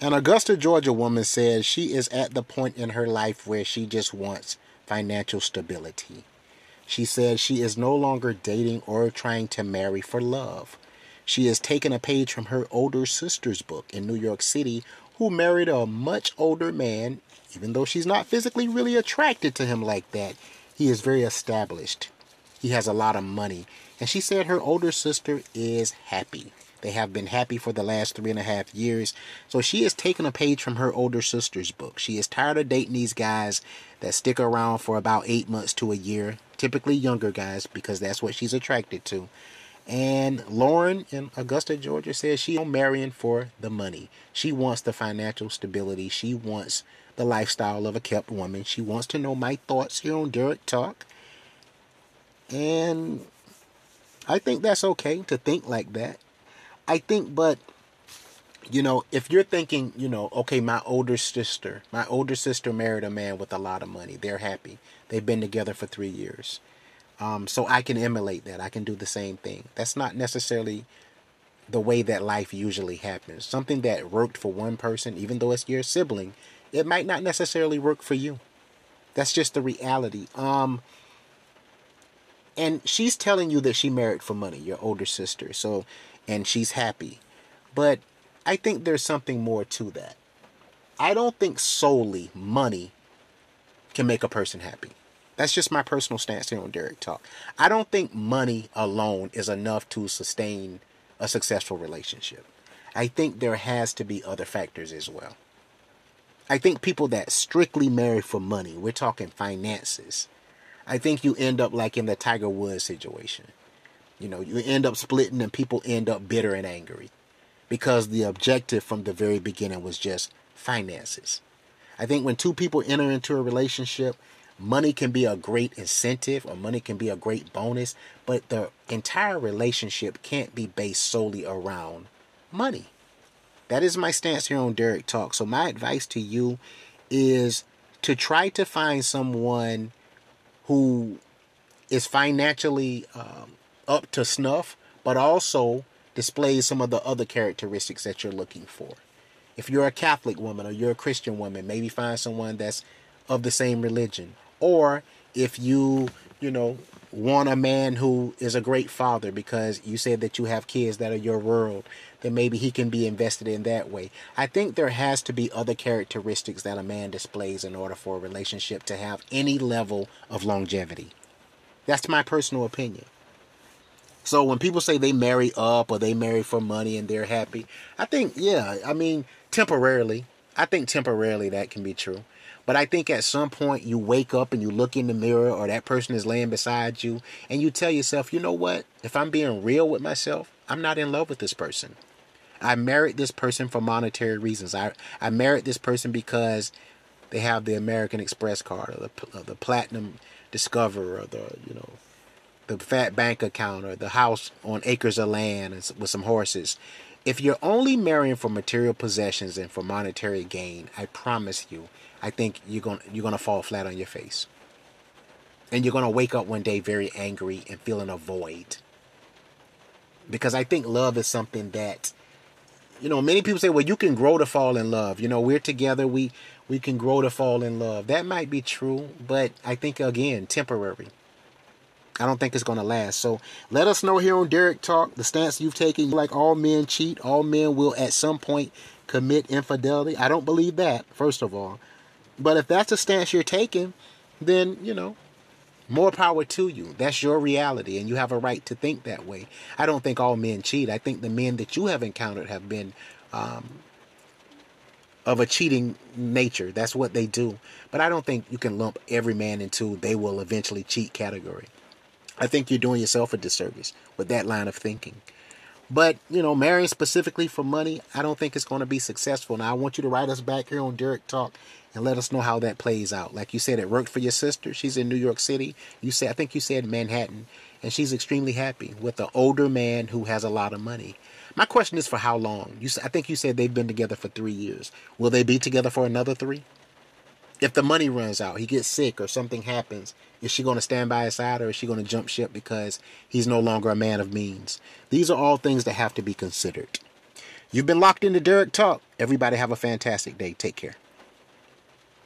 An Augusta, Georgia woman says she is at the point in her life where she just wants financial stability. She says she is no longer dating or trying to marry for love. She has taken a page from her older sister's book in New York City, who married a much older man, even though she's not physically really attracted to him like that. He is very established. He has a lot of money. And she said her older sister is happy. They have been happy for the last three and a half years. So she has taken a page from her older sister's book. She is tired of dating these guys that stick around for about eight months to a year, typically younger guys, because that's what she's attracted to. And Lauren in Augusta, Georgia says she's marrying for the money. She wants the financial stability. She wants the lifestyle of a kept woman. She wants to know my thoughts here on Derek Talk. And I think that's okay to think like that. I think, but you know, if you're thinking, you know, okay, my older sister, my older sister married a man with a lot of money. They're happy. They've been together for three years. Um, so I can emulate that. I can do the same thing. That's not necessarily the way that life usually happens. Something that worked for one person, even though it's your sibling, it might not necessarily work for you. That's just the reality. Um, and she's telling you that she married for money, your older sister. So and she's happy. But I think there's something more to that. I don't think solely money can make a person happy. That's just my personal stance here on Derek Talk. I don't think money alone is enough to sustain a successful relationship. I think there has to be other factors as well. I think people that strictly marry for money, we're talking finances, I think you end up like in the Tiger Woods situation. You know, you end up splitting and people end up bitter and angry because the objective from the very beginning was just finances. I think when two people enter into a relationship, money can be a great incentive or money can be a great bonus, but the entire relationship can't be based solely around money. That is my stance here on Derek Talk. So, my advice to you is to try to find someone who is financially um, up to snuff, but also displays some of the other characteristics that you're looking for. If you're a Catholic woman or you're a Christian woman, maybe find someone that's of the same religion. Or if you, you know, want a man who is a great father because you said that you have kids that are your world, then maybe he can be invested in that way. I think there has to be other characteristics that a man displays in order for a relationship to have any level of longevity. That's my personal opinion. So when people say they marry up or they marry for money and they're happy, I think, yeah, I mean, temporarily, I think temporarily that can be true. But I think at some point you wake up and you look in the mirror or that person is laying beside you and you tell yourself, you know what? If I'm being real with myself, I'm not in love with this person. I married this person for monetary reasons. I, I married this person because they have the American Express card or the, or the Platinum Discover or the, you know, the fat bank account or the house on acres of land with some horses. If you're only marrying for material possessions and for monetary gain, I promise you, I think you're going you're going to fall flat on your face. And you're going to wake up one day very angry and feeling a void. Because I think love is something that you know, many people say, "Well, you can grow to fall in love." You know, we're together, we we can grow to fall in love. That might be true, but I think again, temporary. I don't think it's going to last. So let us know here on Derek Talk the stance you've taken. Like all men cheat, all men will at some point commit infidelity. I don't believe that, first of all. But if that's the stance you're taking, then, you know, more power to you. That's your reality, and you have a right to think that way. I don't think all men cheat. I think the men that you have encountered have been um, of a cheating nature. That's what they do. But I don't think you can lump every man into they will eventually cheat category. I think you're doing yourself a disservice with that line of thinking. But, you know, marrying specifically for money, I don't think it's going to be successful. Now, I want you to write us back here on Derek Talk and let us know how that plays out. Like you said, it worked for your sister. She's in New York City. You said, I think you said Manhattan. And she's extremely happy with an older man who has a lot of money. My question is for how long? You, I think you said they've been together for three years. Will they be together for another three? If the money runs out, he gets sick or something happens, is she going to stand by his side or is she going to jump ship because he's no longer a man of means? These are all things that have to be considered. You've been locked into Derek Talk. Everybody have a fantastic day. Take care.